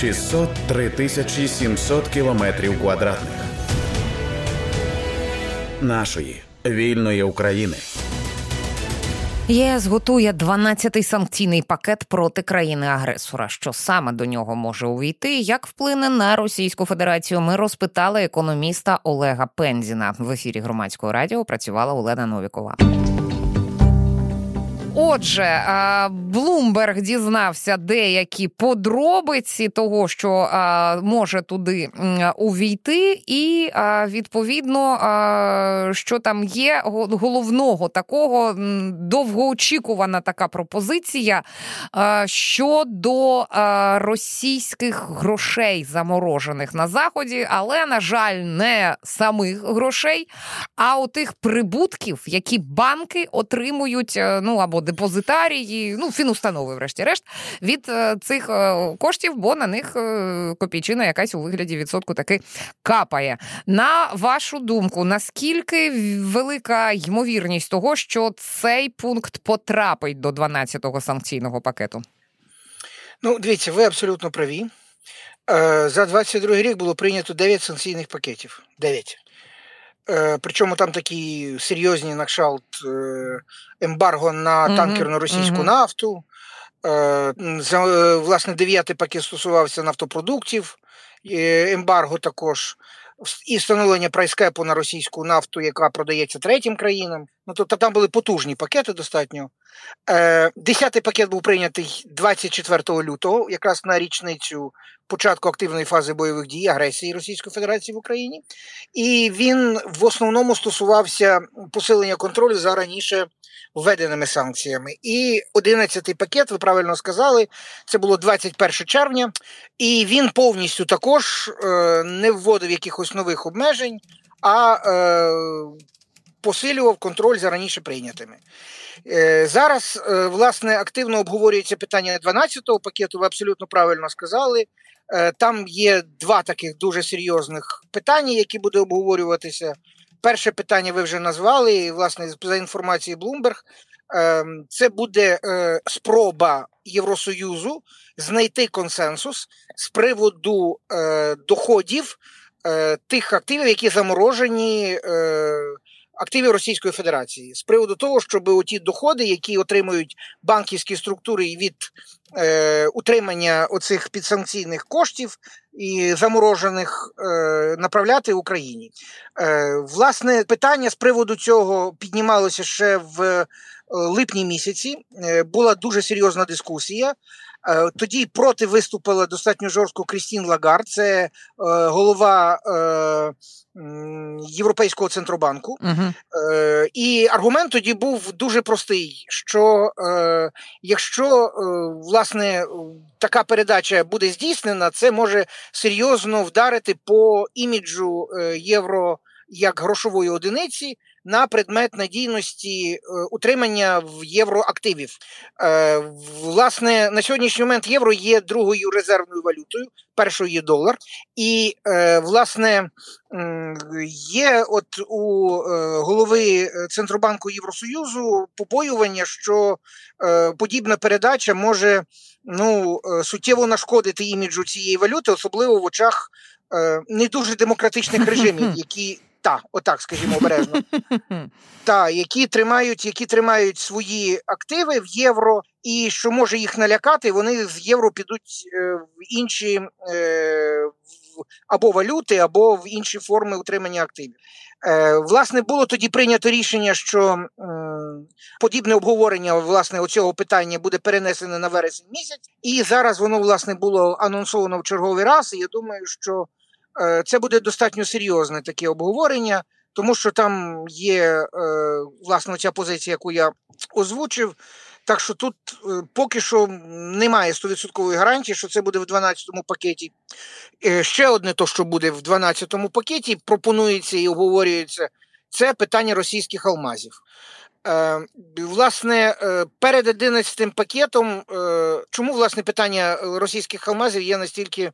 603 тисячі 700 кілометрів квадратних нашої вільної України. ЄС готує 12-й санкційний пакет проти країни-агресора. Що саме до нього може увійти? Як вплине на Російську Федерацію? Ми розпитали економіста Олега Пензіна. В ефірі громадського радіо працювала Олена Новікова. Отже, Блумберг дізнався деякі подробиці того, що може туди увійти, і відповідно, що там є головного такого довгоочікувана така пропозиція щодо російських грошей заморожених на заході, але на жаль, не самих грошей, а у тих прибутків, які банки отримують, е, ну або депозитарії, ну фінустанови, врешті-решт, від е, цих е, коштів, бо на них е, копійчина якась у вигляді відсотку таки капає. На вашу думку, наскільки велика ймовірність того, що цей пункт потрапить до 12-го санкційного пакету? Ну, дивіться, ви абсолютно праві. За 22 рік було прийнято 9 санкційних пакетів. 9. Е, причому там такі серйозні на кшалт е, ембарго на танкерну російську нафту. за власне, дев'ятий пакет стосувався нафтопродуктів, ембарго також і встановлення прайскепу на російську нафту, яка продається третім країнам. Ну тобто там були потужні пакети достатньо. Е, Десятий пакет був прийнятий 24 лютого, якраз на річницю початку активної фази бойових дій агресії Російської Федерації в Україні, і він в основному стосувався посилення контролю за раніше введеними санкціями. І 11-й пакет, ви правильно сказали, це було 21 червня, і він повністю також е, не вводив якихось нових обмежень, а е, посилював контроль за раніше прийнятими. Е, зараз, е, власне, активно обговорюється питання 12-го пакету, ви абсолютно правильно сказали. Е, там є два таких дуже серйозних питання, які буде обговорюватися. Перше питання ви вже назвали, і, власне, за інформацією Bloomberg, ем, це буде е, спроба Євросоюзу знайти консенсус з приводу е, доходів е, тих активів, які заморожені активів Російської Федерації з приводу того, щоб ті доходи, які отримують банківські структури від е, утримання оцих підсанкційних коштів і заморожених, е, направляти Україні. Е, Власне, питання з приводу цього піднімалося ще в е, липні місяці. Е, була дуже серйозна дискусія. Е, тоді проти виступила достатньо жорстко Крістін Лагард, це е, голова е, Європейського центробанку. Uh-huh. Е, І аргумент тоді був дуже простий: що е, якщо е, власне така передача буде здійснена, це може серйозно вдарити по іміджу євро як грошової одиниці на предмет надійності е, утримання в євроактивів. Е, власне, на сьогоднішній момент євро є другою резервною валютою, першою є долар, і е, власне є от у голови Центробанку Євросоюзу побоювання, що подібна передача може ну, суттєво нашкодити іміджу цієї валюти, особливо в очах. Не дуже демократичних режимів, які та, отак, скажімо, обережно. Та, які тримають які тримають свої активи в євро, і що може їх налякати, вони з євро підуть е, в інші е, або валюти, або в інші форми утримання активів. Е, власне, було тоді прийнято рішення, що подібне обговорення власне оцього питання буде перенесене на вересень місяць, і зараз воно власне було анонсовано в черговий раз. І я думаю, що це буде достатньо серйозне таке обговорення, тому що там є е, власне ця позиція, яку я озвучив. Так що тут е, поки що немає 100% гарантії, що це буде в 12-му пакеті. Ще одне, то, що буде в 12-му пакеті, пропонується і обговорюється, це питання російських алмазів. Власне, перед 11-м пакетом, чому власне питання російських алмазів є настільки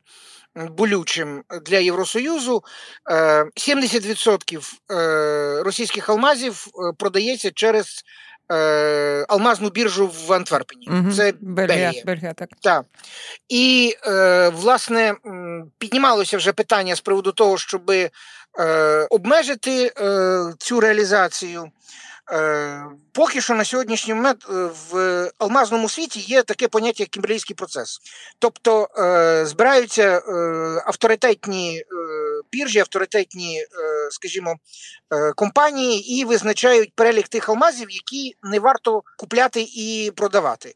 болючим для Євросоюзу. 70% е, е, російських алмазів е, продається через е, алмазну біржу в Антверпені. Угу. Це Бельгія. Бельгія. Так. Так. І, е, власне, піднімалося вже питання з приводу того, щоб е, обмежити е, цю реалізацію. Е, Поки що на сьогоднішній момент е, в алмазному світі є таке поняття як кімберлійський процес. Тобто е, збираються авторитетні біржі, авторитетні, скажімо, компанії і визначають перелік тих алмазів, які не варто купляти і продавати.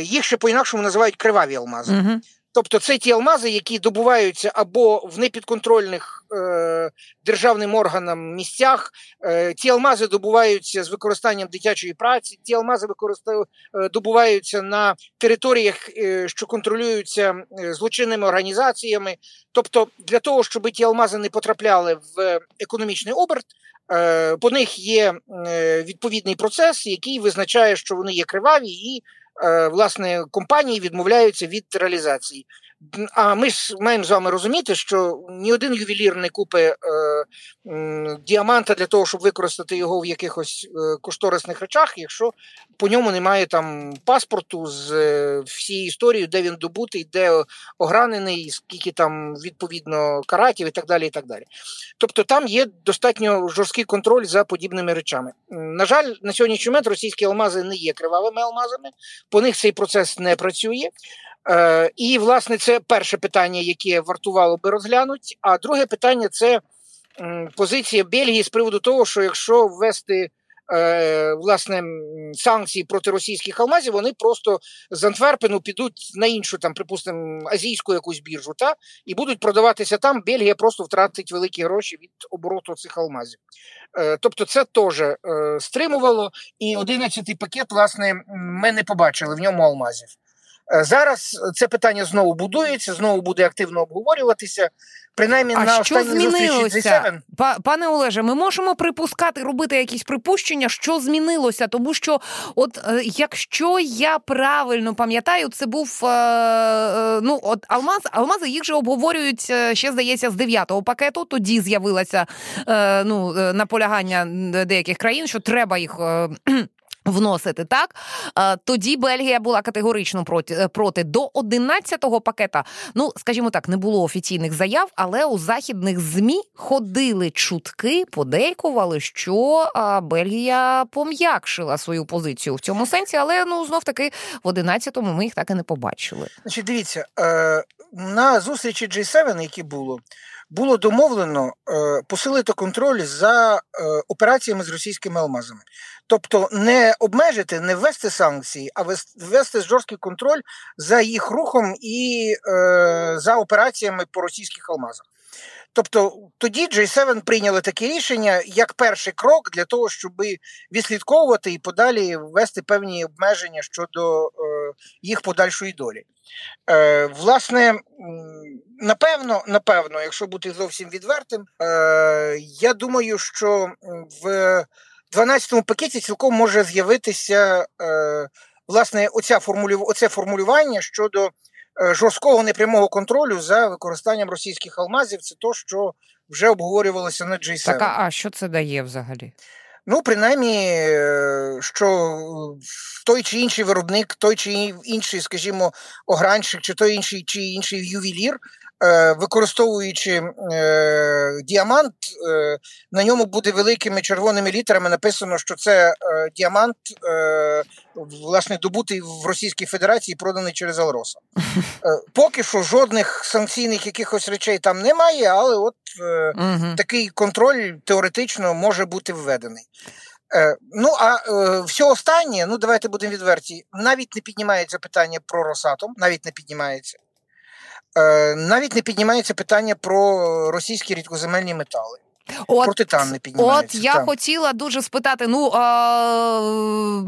Їх ще по-інакшому називають криваві алмази. Тобто це ті алмази, які добуваються або в непідконтрольних е, державним органам місцях. Е, ті алмази добуваються з використанням дитячої праці. Ті алмази використову, е, добуваються на територіях, е, що контролюються е, злочинними організаціями. Тобто, для того, щоб ті алмази не потрапляли в економічний оберт. е, По них є відповідний процес, який визначає, що вони є криваві, і власне компанії відмовляються від реалізації. А ми ж маємо з вами розуміти, що ні один ювелір не купить е, м, діаманта для того, щоб використати його в якихось е, кошторисних речах, якщо по ньому немає там паспорту з е, всією історією, де він добутий, де огранений, скільки там відповідно каратів і так далі. і так далі. Тобто там є достатньо жорсткий контроль за подібними речами. На жаль, на сьогоднішній момент російські алмази не є кривавими алмазами, по них цей процес не працює. Е, і, власне, це перше питання, яке вартувало би розглянути. А друге питання це позиція Бельгії з приводу того, що якщо ввести е, власне санкції проти російських алмазів, вони просто з Антверпену підуть на іншу, там, припустимо, азійську якусь біржу, та і будуть продаватися там. Бельгія просто втратить великі гроші від обороту цих алмазів. Е, тобто, це теж стримувало. І 11-й пакет, власне, ми не побачили в ньому алмазів. Е, Зараз це питання знову будується, знову буде активно обговорюватися. Принаймні А на що змінилося? Па- Пане Олеже, ми можемо припускати, робити якісь припущення, що змінилося, тому що, от е, якщо я правильно пам'ятаю, це був е, ну от алмаз, алмази їх же обговорюють ще здається з дев'ятого пакету. Тоді з'явилося ну наполягання деяких країн, що треба їх. Вносити так, тоді Бельгія була категорично проти е, проти до 11-го пакета. Ну скажімо так, не було офіційних заяв, але у західних змі ходили чутки, подейкували, що Бельгія пом'якшила свою позицію в цьому сенсі, але ну знов таки в 11-му ми їх так і не побачили. Значить, дивіться, е, на зустрічі G7, які було, було домовлено е, посилити контроль за е, операціями з російськими алмазами. Тобто не обмежити, не ввести санкції, а вес- ввести жорсткий контроль за їх рухом і е, за операціями по російських алмазах. Тобто тоді G7 прийняли таке рішення як перший крок для того, щоб відслідковувати і подалі ввести певні обмеження щодо е, їх подальшої долі. Е, власне, напевно, напевно, якщо бути зовсім відвертим, е, я думаю, що в 12-му пакеті цілком може з'явитися е, власне оця формулю... оце формулювання щодо жорсткого непрямого контролю за використанням російських алмазів. Це то, що вже обговорювалося на G7. Так, а, а що це дає взагалі? Ну, принаймні, е, що той чи інший виробник, той чи інший, скажімо, огранщик, чи той інший чи інший ювелір, е, використовуючи е, діамант, е, на ньому буде великими червоними літерами написано, що це е, діамант, е, власне, добутий в Російській Федерації, проданий через Алроса. Е, поки що жодних санкційних якихось речей там немає, але от. Е, Угу. такий контроль теоретично може бути введений. Е, ну, а е, все останнє, ну давайте будемо відверті, навіть не піднімається питання про Росатом, навіть не піднімається. Е, навіть не піднімається питання про російські рідкоземельні метали. От, про титан не От я так. хотіла дуже спитати. Ну а...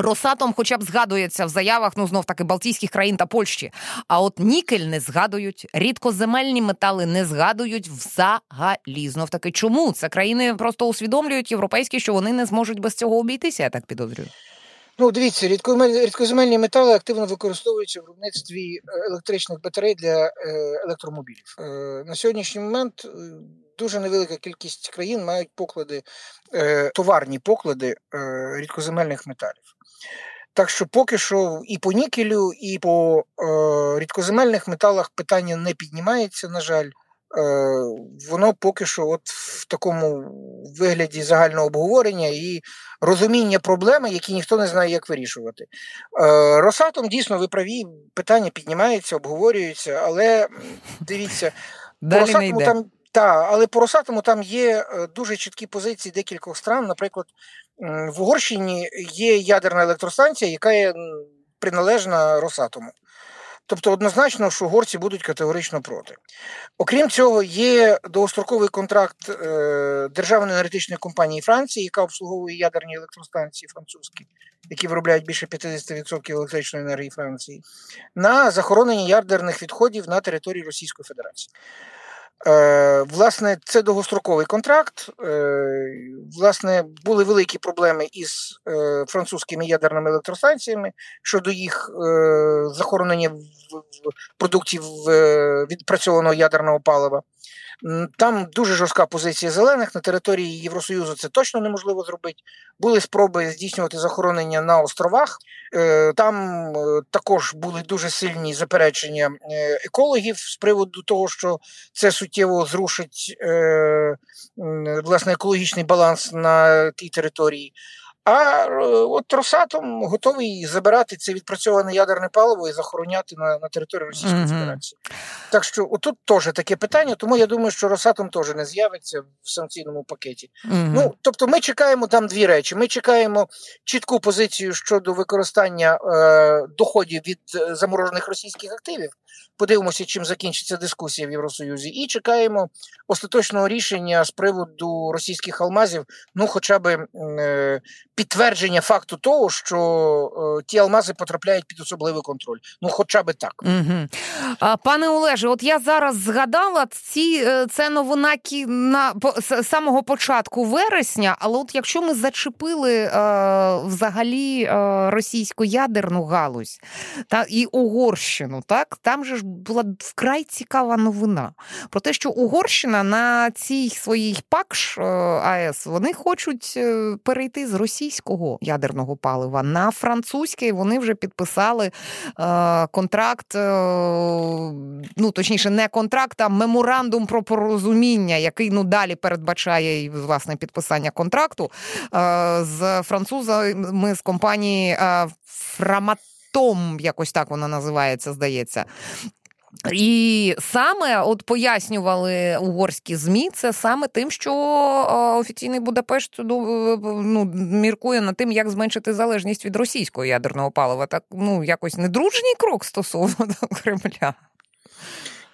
Росатом, хоча б згадується в заявах, ну знов таки Балтійських країн та Польщі. А от нікель не згадують, рідкоземельні метали не згадують взагалі. Знов таки, чому це країни просто усвідомлюють європейські, що вони не зможуть без цього обійтися? Я так підозрюю. Ну, дивіться, рідкоземель- рідкоземельні метали активно використовуються в виробництві е, електричних батарей для е, електромобілів. Е, На сьогоднішній момент дуже невелика кількість країн мають поклади, товарні поклади рідкоземельних металів. Так що поки що і по нікелю, і по рідкоземельних металах питання не піднімається, на жаль. Е, Воно поки що от в такому вигляді загального обговорення і розуміння проблеми, які ніхто не знає, як вирішувати. Е, Росатом дійсно ви праві, питання піднімаються, обговорюються, але дивіться, Далі по не йде. там та, але по Росатому там є е, дуже чіткі позиції декількох стран. Наприклад, в Угорщині є ядерна електростанція, яка є приналежна Росатому. Тобто однозначно, що угорці будуть категорично проти. Окрім цього, є довгостроковий контракт е, Державної енергетичної компанії Франції, яка обслуговує ядерні електростанції французькі, які виробляють більше 50% електричної енергії Франції, на захоронення ядерних відходів на території Російської Федерації. Е, власне, це довгостроковий контракт. Е, власне, були великі проблеми із е, французькими ядерними електростанціями щодо їх е, захоронення в, в продуктів е, відпрацьованого ядерного палива. Там дуже жорстка позиція зелених на території Євросоюзу. Це точно неможливо зробити. Були спроби здійснювати захоронення на островах. Е, Там е, також були дуже сильні заперечення е, екологів з приводу того, що це суттєво зрушить власне екологічний баланс на тій території. А от Росатом готовий забирати це відпрацьоване ядерне паливо і захороняти на, на території Російської Мгм. Федерації. Так що отут теж таке питання, тому я думаю, що Росатом теж не з'явиться в санкційному пакеті. Мгм. Ну, тобто, ми чекаємо там дві речі. Ми чекаємо чітку позицію щодо використання е, доходів від е, заморожених російських активів. Подивимося, чим закінчиться дискусія в Євросоюзі, і чекаємо остаточного рішення з приводу російських алмазів. Ну, хоча б е, підтвердження факту того, що е, ті алмази потрапляють під особливий контроль. Ну, хоча б так. Угу. А, пане Олеже, от я зараз згадала ці е, це новина кі на самого початку вересня. Але от якщо ми зачепили е, взагалі е, російську ядерну галузь та і Угорщину, так там же ж була вкрай цікава новина про те, що Угорщина на цій своїй ПАКШ е, АЕС вони хочуть перейти з російського ядерного палива на французьке. Вони вже підписали е, контракт, е, ну точніше, не контракт, а меморандум про порозуміння, який ну далі передбачає і, власне підписання контракту е, з французами з компанії е, Фраматом, якось так вона називається, здається. І саме от пояснювали угорські змі це саме тим, що офіційний Будапешт ну, ну, міркує над тим, як зменшити залежність від російського ядерного палива. Так ну якось недружній крок стосовно до Кремля.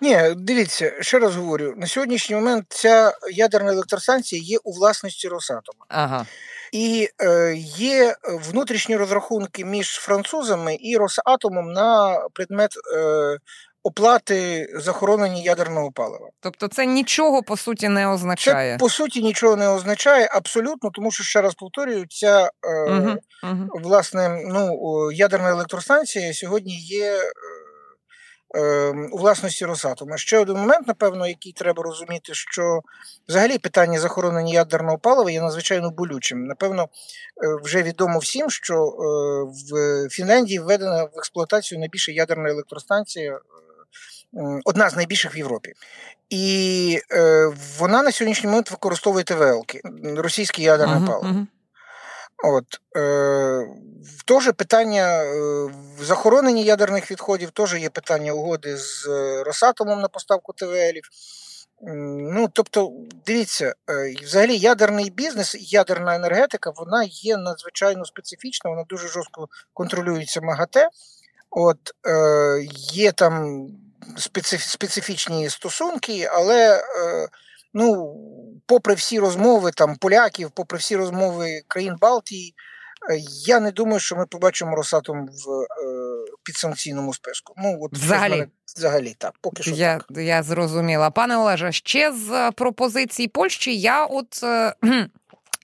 Ні, дивіться, ще раз говорю: на сьогоднішній момент ця ядерна електростанція є у власності Росатома. Ага. І е, є внутрішні розрахунки між французами і Росатомом на предмет е, оплати захоронення ядерного палива. Тобто це нічого по суті не означає. Це по суті нічого не означає абсолютно, тому що ще раз повторюю, ця е, Угу, угу. власне ну, ядерна електростанція сьогодні є. е, е, У власності Росатома. Ще один момент, напевно, який треба розуміти, що взагалі питання захоронення ядерного палива є надзвичайно болючим. Напевно, е, вже відомо всім, що в Фінляндії введена в експлуатацію найбільша ядерна електростанція, одна з найбільших в Європі. І е, вона на сьогоднішній момент використовує ТВЛки, російське ядерне Угу, паливо. угу. От е, теж питання е, в захороненні ядерних відходів теж є питання угоди з е, Росатомом на поставку ТВЛів. Ну, тобто, дивіться, е, взагалі ядерний бізнес, ядерна енергетика, вона є надзвичайно специфічна, вона дуже жорстко контролюється МАГАТЕ. От е, є там специфічні стосунки, але е, ну, попри всі розмови там поляків, попри всі розмови країн Балтії, е, я не думаю, що ми побачимо Росатом в е, підсанкційному списку. Ну, от Взагалі? мене- взагалі так, поки що Я, так. я зрозуміла. Пане Олеже, ще з пропозицій Польщі я от.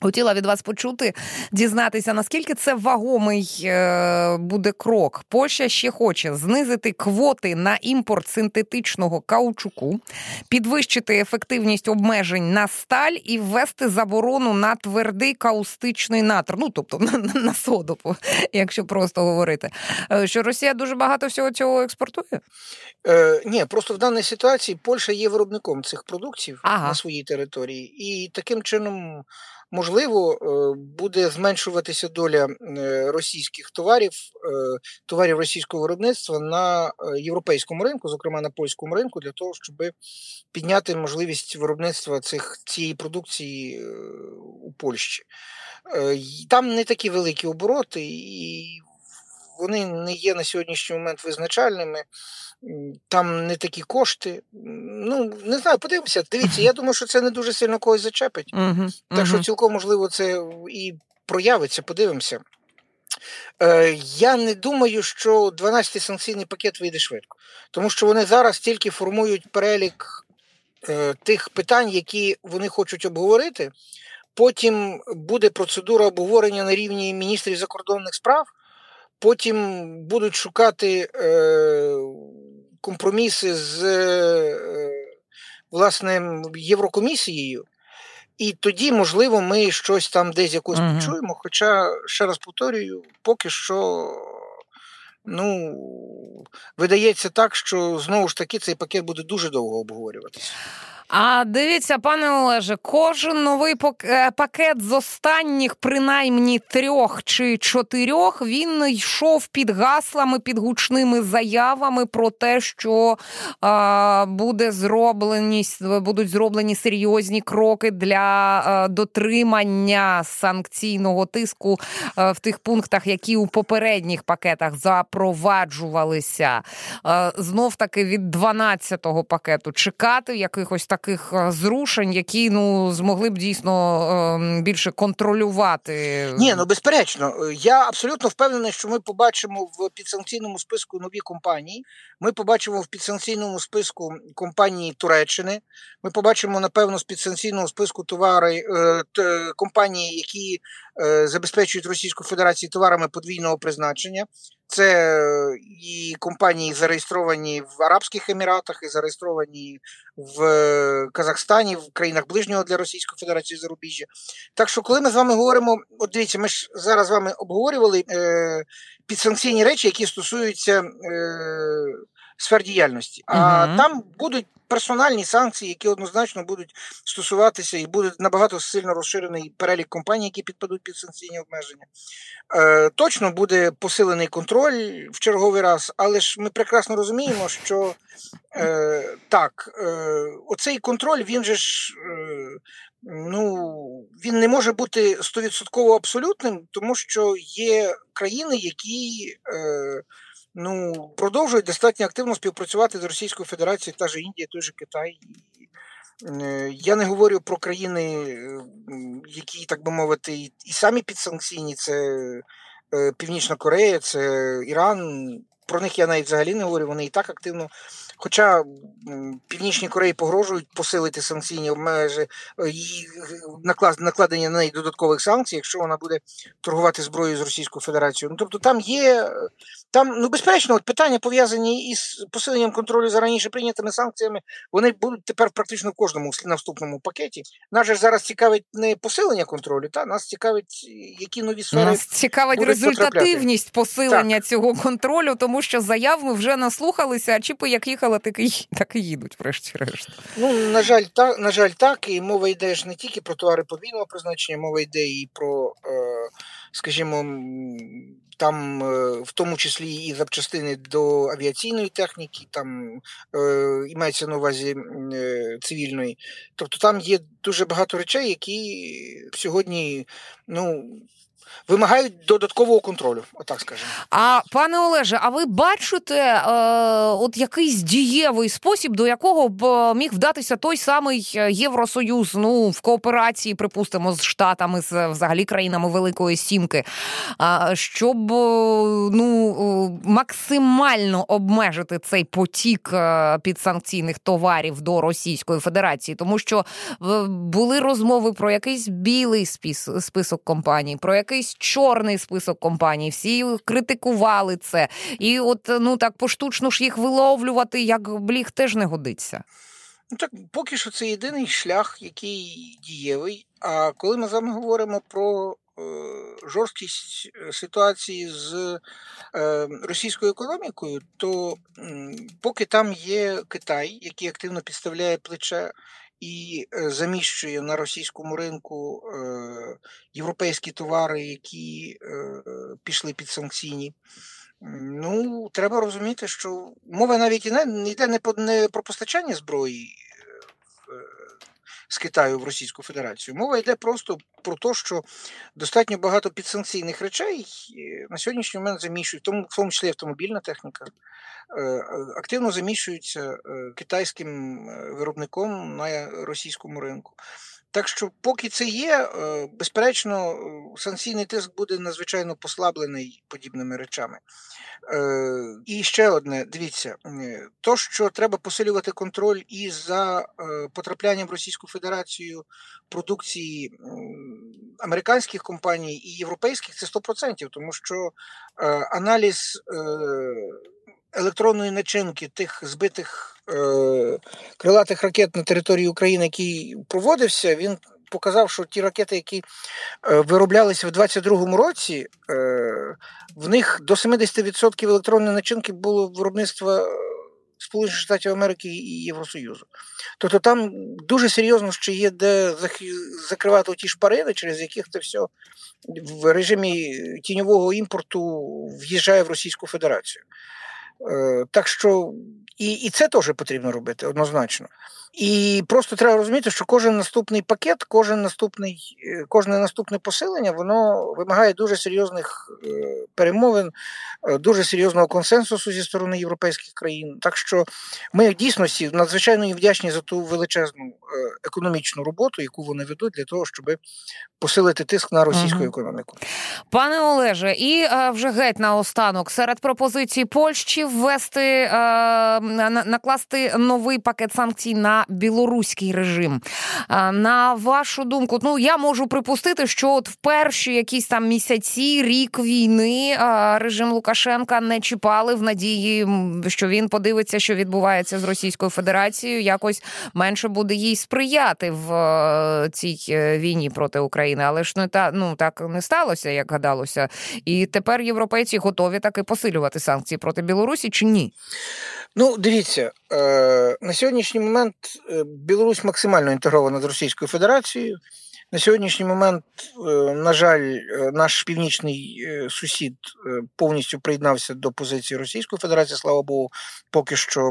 Хотіла від вас почути, дізнатися, наскільки це вагомий е, буде крок. Польща ще хоче знизити квоти на імпорт синтетичного каучуку, підвищити ефективність обмежень на сталь і ввести заборону на твердий каустичний натр. Ну тобто на, на соду, якщо просто говорити. Е, що Росія дуже багато всього цього експортує? Е, Ні, просто в даній ситуації Польща є виробником цих продуктів ага. на своїй території, і таким чином можливо, е, буде зменшуватися доля е, російських товарів, е, товарів російського виробництва на європейському ринку, зокрема на польському ринку, для того, щоб підняти можливість виробництва цих цієї продукції у Польщі. Там не такі великі обороти, і вони не є на сьогоднішній момент визначальними там не такі кошти. Ну, не знаю, подивимося. Дивіться, я думаю, що це не дуже сильно когось зачепить. Uh-huh, так що цілком можливо це і проявиться, подивимося. Е, Я не думаю, що 12-й санкційний пакет вийде швидко, тому що вони зараз тільки формують перелік е, тих питань, які вони хочуть обговорити. Потім буде процедура обговорення на рівні міністрів закордонних справ. Потім будуть шукати е, компроміси з е, власне Єврокомісією, і тоді, можливо, ми щось там десь якось угу. почуємо. Хоча, ще раз повторюю, поки що. Ну, видається так, що знову ж таки цей пакет буде дуже довго обговорюватися. А дивіться, пане Олеже, кожен новий е, пакет з останніх, принаймні трьох чи чотирьох, він йшов під гаслами, під гучними заявами про те, що а, буде зроблені будуть зроблені серйозні кроки для а, дотримання санкційного тиску а, в тих пунктах, які у попередніх пакетах запроваджувалися. Знов таки від 12-го пакету чекати якихось таких таких е, зрушень, які ну змогли б дійсно ем, більше контролювати. Ні, ну безперечно, я абсолютно впевнений, що ми побачимо в підсанкційному списку нові компанії. Ми побачимо в підсанкційному списку компанії Туреччини. Ми побачимо, напевно, з підсанкційного списку товари е, компанії, які е, забезпечують Російську Федерацію товарами подвійного призначення. Це е, і компанії зареєстровані в Арабських Еміратах, і зареєстровані в Казахстані, в країнах ближнього для Російської Федерації зарубіжжя. Так що, коли ми з вами говоримо, от дивіться, ми ж зараз з вами обговорювали е, підсанкційні речі, які стосуються е, сфер діяльності, а угу. там будуть персональні санкції, які однозначно будуть стосуватися і буде набагато сильно розширений перелік компаній, які підпадуть під санкційні обмеження. Е, Точно буде посилений контроль в черговий раз, але ж ми прекрасно розуміємо, що е, так, е, оцей контроль він же ж. Е, Ну, він не може бути стовідсотково абсолютним, тому що є країни, які е, ну, продовжують достатньо активно співпрацювати з Російською Федерацією, та ж Індія, той же Китай. Е, я не говорю про країни, які, так би мовити, і самі підсанкційні, це е, Північна Корея, це Іран. Про них я навіть взагалі не говорю, вони і так активно Хоча Північній Кореї погрожують посилити санкційні обмежі і накладення на неї додаткових санкцій, якщо вона буде торгувати зброєю з Російською Федерацією. Ну тобто там є там, ну безперечно, от питання пов'язані із посиленням контролю за раніше прийнятими санкціями. Вони будуть тепер практично в кожному наступному пакеті. Нас же зараз цікавить не посилення контролю, та нас цікавить, які нові сфери Нас цікавить результативність потрапляти. посилення так. цього контролю, тому що заяв ми вже наслухалися, а чіпи як їх їхала, так і так і їдуть, врешті-решт. Ну, на жаль, так, на жаль, так. І мова йде ж не тільки про товари подвійного призначення, мова йде і про, е, скажімо, там, е, в тому числі і запчастини до авіаційної техніки, там е, мається на увазі е, цивільної. Тобто там є дуже багато речей, які сьогодні, ну вимагають додаткового контролю. Отак скажемо. А пане Олеже, а ви бачите е, от якийсь дієвий спосіб, до якого б е, міг вдатися той самий е, Євросоюз, ну в кооперації, припустимо, з штатами, з взагалі країнами Великої Сімки, е, щоб ну максимально обмежити цей потік підсанкційних товарів до Російської Федерації, тому що були розмови про якийсь білий список компаній, про якийсь чорний список компаній. Всі критикували це. І от ну так поштучно ж їх виловлювати, як бліг, теж не годиться. Ну так, поки що це єдиний шлях, який дієвий. А коли ми з вами говоримо про е, жорсткість е, ситуації з е, російською економікою, то м, поки там є Китай, який активно підставляє плече і е, заміщує на російському ринку е, європейські товари, які е, пішли під санкційні. Ну, треба розуміти, що мова навіть і не йде не про постачання зброї з Китаю в Російську Федерацію. Мова йде просто про те, що достатньо багато підсанкційних речей на сьогоднішній момент заміщують, тому в тому числі автомобільна техніка, Е, активно заміщуються е, китайським е, виробником на російському ринку. Так що, поки це є, безперечно, санкційний тиск буде надзвичайно послаблений подібними речами. І ще одне: дивіться, то, що треба посилювати контроль і за потраплянням в Російську Федерацію продукції американських компаній і європейських, це 100%, тому що аналіз електронної начинки тих збитих е, крилатих ракет на території України, який проводився, він показав, що ті ракети, які е, вироблялися в 22-му році, е, в них до 70% електронної начинки було виробництва. Сполучених Штатів Америки і Євросоюзу. Тобто там дуже серйозно ще є де закривати ті шпарини, через яких це все в режимі тіньового імпорту в'їжджає в Російську Федерацію. Е, так що і і це теж потрібно робити однозначно. І просто треба розуміти, що кожен наступний пакет, кожен наступний, е, кожне наступне посилення, воно вимагає дуже серйозних е, перемовин, е, дуже серйозного консенсусу зі сторони європейських країн. Так що ми в дійсності надзвичайно вдячні за ту величезну економічну роботу, яку вони ведуть для того, щоб посилити тиск на російську економіку. Пане Олеже, і вже геть наостанок серед пропозицій Польщі ввести накласти новий пакет санкцій на білоруський режим. На вашу думку, ну я можу припустити, що от в перші якісь там місяці, рік війни режим Лукашенка не чіпали в надії, що він подивиться, що відбувається з Російською Федерацією, якось менше буде їй сприяти в е, цій е, війні проти України. Але ж не та ну так не сталося, як гадалося. І тепер європейці готові таки посилювати санкції проти Білорусі чи ні? Ну, дивіться, е, на сьогоднішній момент е, Білорусь максимально інтегрована з Російською Федерацією. На сьогоднішній момент, е, на жаль, наш північний сусід повністю приєднався до позиції Російської Федерації. Слава Богу, поки що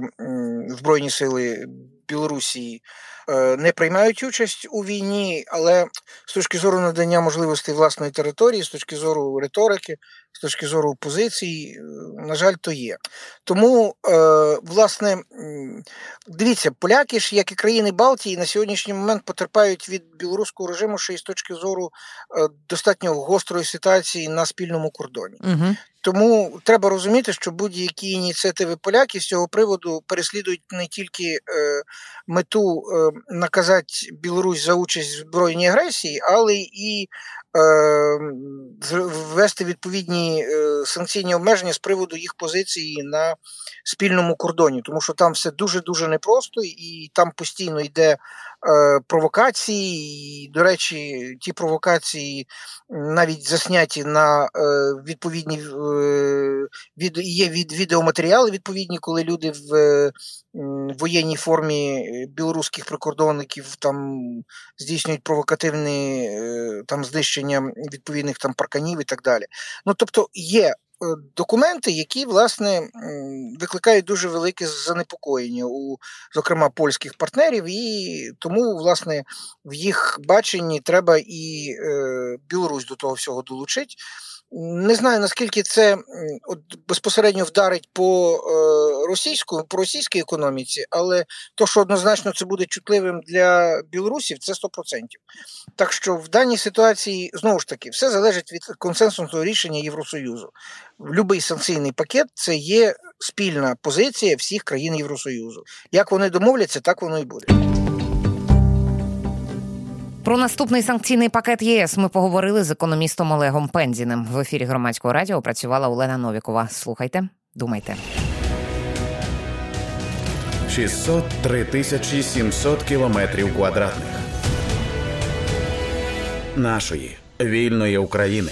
Збройні сили Білорусі не приймають участь у війні, але з точки зору надання можливостей власної території, з точки зору риторики, з точки зору позицій, е, на жаль, то є. Тому, е, власне, дивіться, поляки ж, як і країни Балтії, на сьогоднішній момент потерпають від білоруського режиму, ще й з точки зору е, достатньо гострої ситуації на спільному кордоні. Угу. Тому треба розуміти, що будь-які ініціативи поляків з цього приводу переслідують не тільки е, мету е, наказати Білорусь за участь в збройній агресії, але і ввести відповідні е, санкційні обмеження з приводу їх позиції на спільному кордоні, тому що там все дуже дуже непросто, і там постійно йде Е, провокації. І, До речі, ті провокації навіть засняті на е, відповідні е, від, є від відеоматеріали відповідні, коли люди в воєнній формі білоруських прикордонників там здійснюють провокативне там знищення відповідних там парканів і так далі. Ну тобто є документи, які власне викликають дуже велике занепокоєння у, зокрема, польських партнерів, і тому, власне, в їх баченні треба і е, Білорусь до того всього долучити. Не знаю наскільки це от, безпосередньо вдарить по е, російську по російській економіці, але то, що однозначно це буде чутливим для білорусів, це 100%. Так що в даній ситуації знову ж таки все залежить від консенсусного рішення Євросоюзу. Любий санкційний пакет це є спільна позиція всіх країн Євросоюзу. Як вони домовляться, так воно і буде. Про наступний санкційний пакет ЄС ми поговорили з економістом Олегом Пензіним. В ефірі громадського радіо працювала Олена Новікова. Слухайте, думайте. 603 тисячі 700 кілометрів квадратних нашої вільної України.